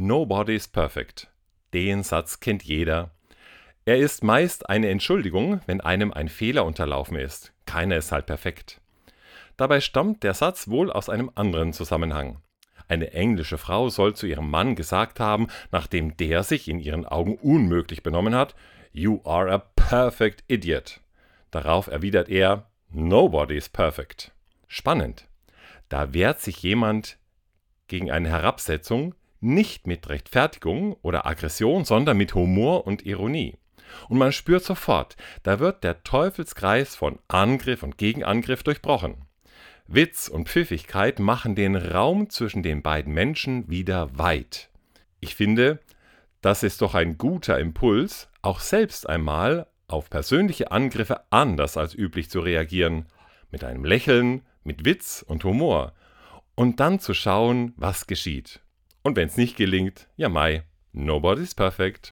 Nobody's perfect. Den Satz kennt jeder. Er ist meist eine Entschuldigung, wenn einem ein Fehler unterlaufen ist. Keiner ist halt perfekt. Dabei stammt der Satz wohl aus einem anderen Zusammenhang. Eine englische Frau soll zu ihrem Mann gesagt haben, nachdem der sich in ihren Augen unmöglich benommen hat, You are a perfect idiot. Darauf erwidert er, Nobody is perfect. Spannend. Da wehrt sich jemand gegen eine Herabsetzung nicht mit Rechtfertigung oder Aggression, sondern mit Humor und Ironie. Und man spürt sofort, da wird der Teufelskreis von Angriff und Gegenangriff durchbrochen. Witz und Pfiffigkeit machen den Raum zwischen den beiden Menschen wieder weit. Ich finde, das ist doch ein guter Impuls, auch selbst einmal auf persönliche Angriffe anders als üblich zu reagieren, mit einem Lächeln, mit Witz und Humor, und dann zu schauen, was geschieht. Und wenn es nicht gelingt, ja mai, nobody's perfect.